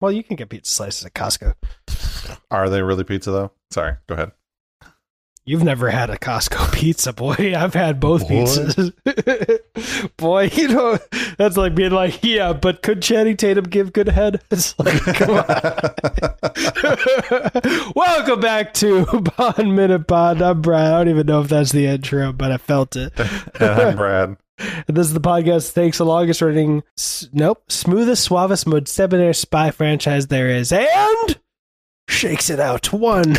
Well, you can get pizza slices at Costco. Are they really pizza though? Sorry, go ahead. You've never had a Costco pizza, boy. I've had both What? pizzas. boy, you know, that's like being like, yeah, but could Channing Tatum give good head? It's like, come on. Welcome back to Bond Minute Bond. I'm Brian. I don't even know if that's the intro, but I felt it. I'm Brad. And this is the podcast that takes the longest running, s- nope, smoothest, suavest, most debonair spy franchise there is, and shakes it out. One.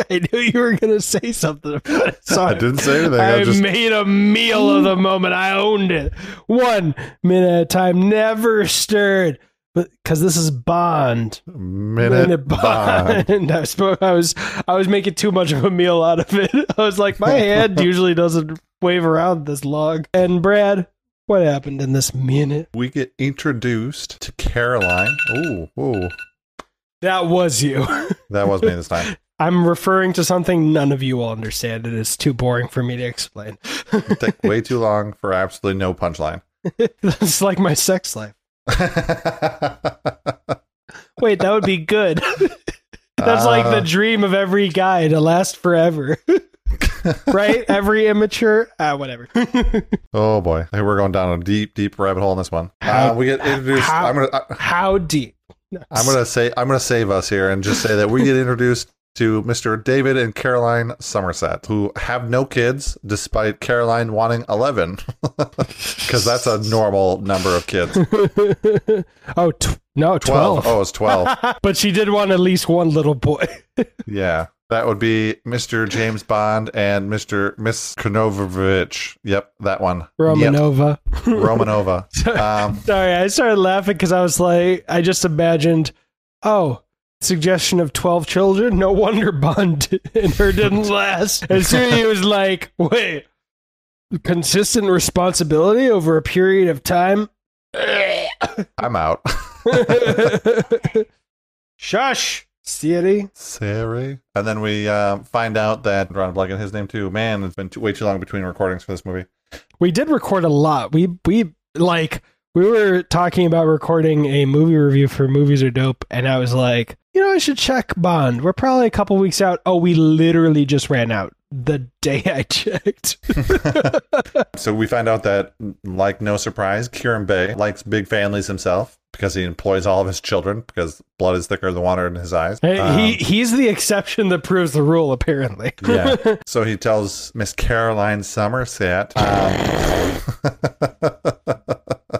I knew you were going to say something about it. So I didn't say anything. I, I just made a meal of the moment. I owned it. One minute at a time, never stirred. But because this is Bond, minute, bond. Bond. I, was, I was I was making too much of a meal out of it. I was like, my hand usually doesn't wave around this long. And Brad, what happened in this minute? We get introduced to Caroline. Ooh, ooh, That was you. that was me this time. I'm referring to something none of you will understand. It is too boring for me to explain. Take way too long for absolutely no punchline. it's like my sex life. Wait, that would be good. That's like the Uh, dream of every guy to last forever. right? Every immature, ah, whatever. oh boy, Hey, we're going down a deep, deep rabbit hole in this one. How- uh, we get introduced. how- I'm gonna, I, How deep? No. I'm gonna say, I'm gonna save us here and just say that we get introduced to Mr. David and Caroline Somerset, who have no kids, despite Caroline wanting 11, because that's a normal number of kids. oh, tw- no, 12. 12. Oh, it's 12. but she did want at least one little boy. Yeah. That would be Mr. James Bond and Mr. Miss Konovovich. Yep, that one. Romanova. Yep, Romanova. Um, Sorry, I started laughing because I was like, I just imagined, oh, suggestion of 12 children? No wonder Bond and her didn't last. And soon he was like, wait, consistent responsibility over a period of time? I'm out. Shush, Siri. Sari. And then we uh, find out that Ron Blake and his name too. Man, it's been too, way too long between recordings for this movie. We did record a lot. We, we, like, we were talking about recording a movie review for Movies Are Dope, and I was like, you know, I should check Bond. We're probably a couple weeks out. Oh, we literally just ran out the day I checked. So we find out that, like no surprise, Kerim Bey likes big families himself because he employs all of his children because blood is thicker than water in his eyes. Hey, Um, he he's the exception that proves the rule, apparently. Yeah. So he tells Miss Caroline Somerset um,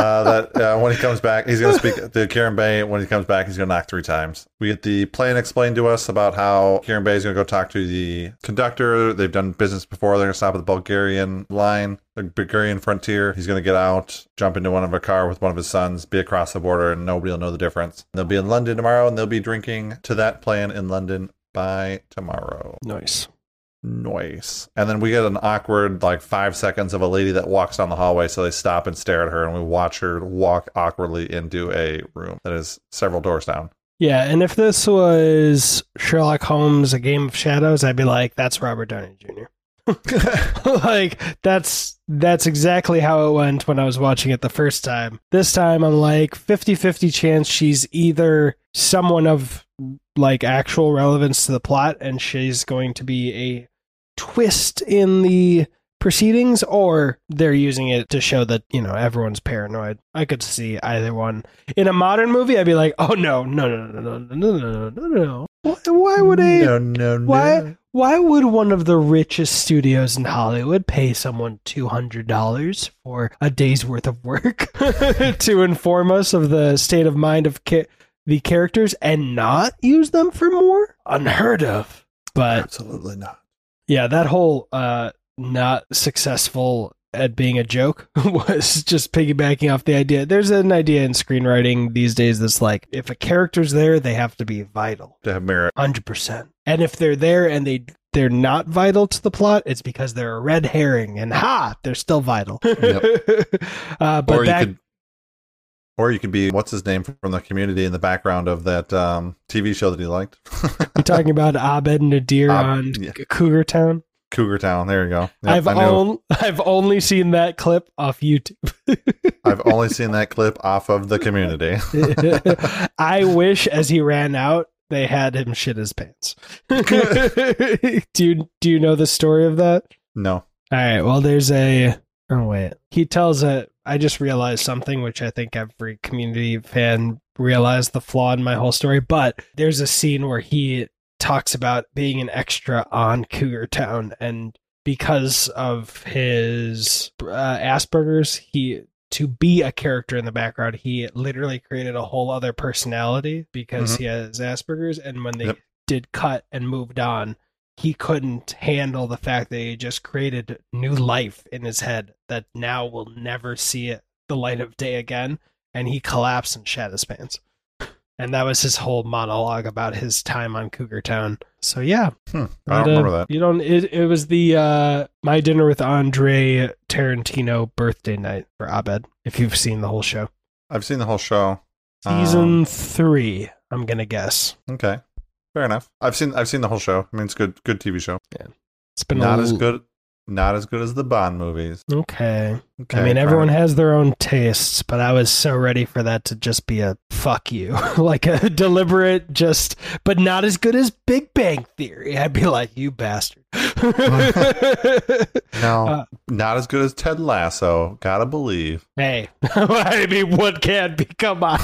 uh, that uh, when he comes back, he's going to speak to Kerim Bey. When he comes back, he's going to knock three times. We get the plan explained to us about how Kerim Bey is going to go talk to the conductor. They've done business before. They're going to stop at the Bulgarian line, the Bulgarian frontier. He's going to get out, jump into one of a car with one of his sons, be across the border, and nobody will know the difference. They'll be in London tomorrow, and they'll be drinking to that plan in London by tomorrow. nice. Noise. And then we get an awkward, like five seconds of a lady that walks down the hallway. So they stop and stare at her, and we watch her walk awkwardly into a room that is several doors down. Yeah, and if this was Sherlock Holmes: A Game of Shadows, I'd be like, "That's Robert Downey Jr." like that's that's exactly how it went when I was watching it the first time. This time I'm like 50-50 chance she's either someone of like actual relevance to the plot and she's going to be a twist in the proceedings or they're using it to show that, you know, everyone's paranoid. I could see either one. In a modern movie I'd be like, "Oh no, no, no, no, no, no, no, no, no, no." Why, why would a No, no, no. why why would one of the richest studios in Hollywood pay someone $200 for a day's worth of work to inform us of the state of mind of ca- the characters and not use them for more? Unheard of. But Absolutely not. Yeah, that whole uh not successful at being a joke was just piggybacking off the idea. There's an idea in screenwriting these days that's like if a character's there, they have to be vital. To have merit. Hundred percent. And if they're there and they they're not vital to the plot, it's because they're a red herring. And ha, they're still vital. uh, but or that could. Or you could be what's his name from the community in the background of that um, TV show that he liked. I'm talking about Abed Nadir Ab- on yeah. Cougar Town. Cougar Town. There you go. Yep, I've I knew- on, I've only seen that clip off YouTube. I've only seen that clip off of the community. I wish as he ran out they had him shit his pants. do you do you know the story of that? no. All right. Well, there's a. Oh wait. He tells a. I just realized something, which I think every community fan realized the flaw in my whole story. But there's a scene where he talks about being an extra on Cougar Town, and because of his uh, Asperger's, he to be a character in the background, he literally created a whole other personality because Mhm. he has Asperger's, and when they Yep. did cut and moved on, he couldn't handle the fact that he just created new life in his head that now will never see it the light of day again and he collapsed and shat his pants and that was his whole monologue about his time on cougar town so yeah Hmm. I don't uh, remember that. you don't it, it was the uh my dinner with andre tarantino birthday night for abed if you've seen the whole show I've seen the whole show. season Um, three i'm gonna guess okay. Fair enough. I've seen I've seen the whole show. I mean, it's good good TV show. Yeah, it's been Not a as good not as good as the Bond movies. okay Okay. I mean, everyone fine. has their own tastes, but I was so ready for that to just be a fuck you, like a deliberate, just, but not as good as Big Bang Theory. I'd be like, you bastard. No, Uh, not as good as Ted Lasso. Gotta believe. hey, I mean, what can be? Come on.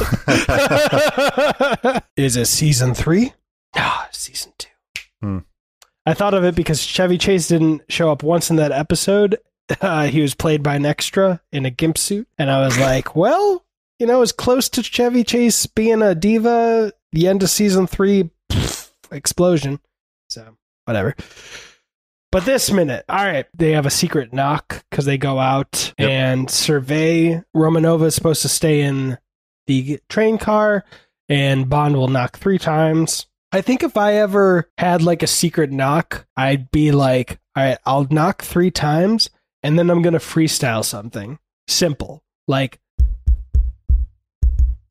Is it season three? No, season two. Hmm. I thought of it because Chevy Chase didn't show up once in that episode. Uh, he was played by an extra in a gimp suit, and I was like, well, you know, as close to Chevy Chase being a diva, the end of season three, pff, explosion. So, whatever. But this minute, all right, they have a secret knock because they go out Yep. and survey. Romanova is supposed to stay in the train car, and Bond will knock three times. I think if I ever had like a secret knock, I'd be like, all right, I'll knock three times, and then I'm going to freestyle something simple. Like,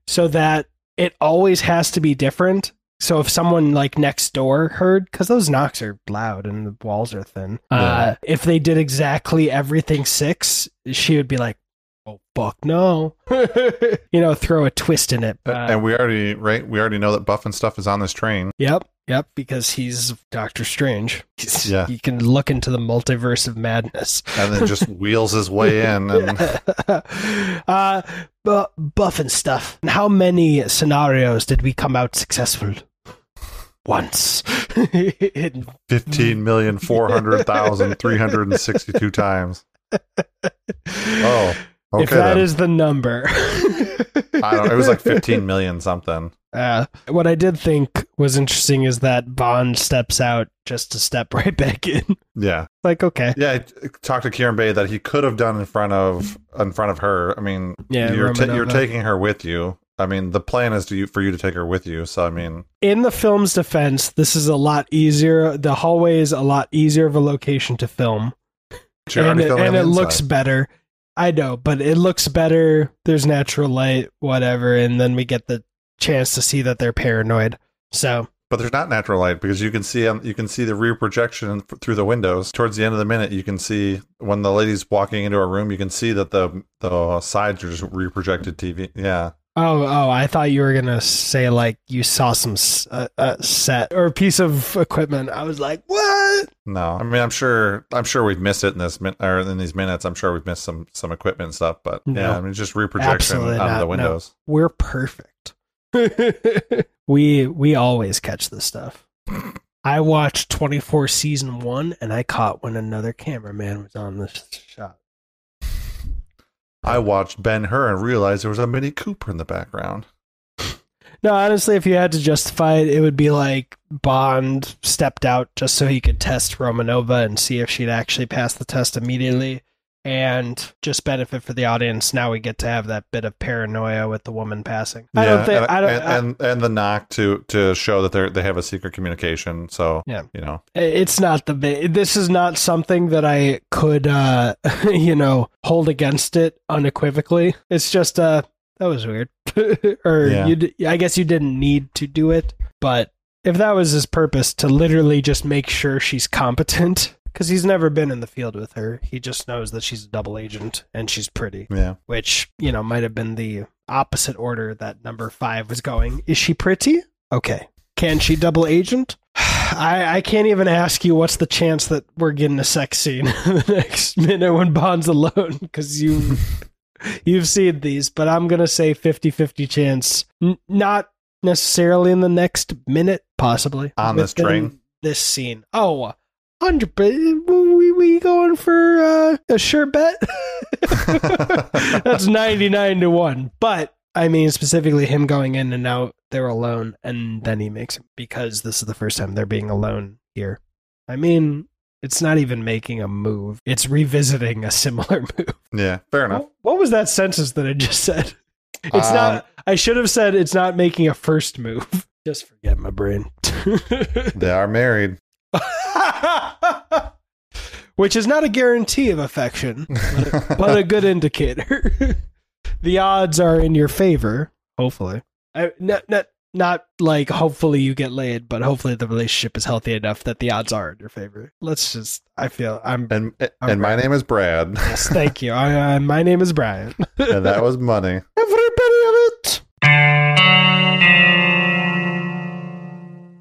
so that it always has to be different. So if someone like next door heard, because those knocks are loud and the walls are thin, uh, if they did exactly everything six, she would be like, "Oh fuck no," you know, throw a twist in it. Uh, and we already right. We already know that Buff and stuff is on this train. Yep, yep, because he's Doctor Strange. He's, Yeah. he can look into the multiverse of madness. and then just wheels his way in and uh, bu- buff and stuff. How many scenarios did we come out successful? Once. In- 15,400,362 times. Oh, okay. if that then. is the number. I don't it was like 15 million something. Uh, what I did think was interesting is that Bond steps out just to step right back in. Yeah. like, okay. Yeah, I talked to Kerim Bey that he could have done in front of in front of her. I mean, Yeah, you're ta- you're taking her with you. I mean, the plan is to you, for you to take her with you. So I mean, in the film's defense, this is a lot easier. The hallway is a lot easier of a location to film, and it, and it looks better. I know, but it looks better. There's natural light, whatever, and then we get the chance to see that they're paranoid. So But there's not natural light because you can see um, you can see the rear projection through the windows. Towards the end of the minute, you can see when the lady's walking into a room, you can see that the the sides are just reprojected TV. Yeah, Oh, oh! I thought you were gonna say like you saw some uh, uh, set or a piece of equipment. I was like, what? no, I mean, I'm sure I'm sure we've missed it in this min- or in these minutes. I'm sure we've missed some some equipment and stuff. But No. yeah, I mean, just reprojection out not, of the no. windows. We're perfect. we we always catch this stuff. I watched 24 season one, and I caught when another cameraman was on this shot. I watched Ben Hur and realized there was a Mini Cooper in the background. No, honestly, if you had to justify it, it would be like Bond stepped out just so he could test Romanova and see if she'd actually pass the test immediately. And just benefit for the audience. Now we get to have that bit of paranoia with the woman passing. I don't think. and, I don't. and, and and the knock to to show that they they have a secret communication. So Yeah. you know, it's not the ba- this is not something that i could uh you know hold against it unequivocally it's just uh that was weird or Yeah. you d- i guess you didn't need to do it but if that was his purpose to literally just make sure she's competent because he's never been in the field with her. He just knows that she's a double agent and she's pretty, Yeah. which you know might have been the opposite order that number five was going. Is she pretty? Okay. Can she double agent? I, I can't even ask you what's the chance that we're getting a sex scene in the next minute when Bond's alone because you you've seen these, but I'm gonna say 50-50 chance. N- not necessarily in the next minute, possibly On this train? This scene. Oh, hundred. We we going for uh, a sure bet. That's ninety nine to one. But I mean, specifically him going in and out, they're alone, and then he makes it because this is the first time they're being alone here. I mean, it's not even making a move; it's revisiting a similar move. Yeah. Fair enough. What, what was that sentence that I just said? It's Um, not. I should have said it's not making a first move. Just forget my brain. They are married. Which is not a guarantee of affection, but a, but a good indicator. the odds are in your favor, hopefully. I, not, not, not like hopefully you get laid, but hopefully the relationship is healthy enough that the odds are in your favor. Let's just, I feel, I'm, And and my name is Brad. yes, thank you. I, uh, my name is Brian. and that was money.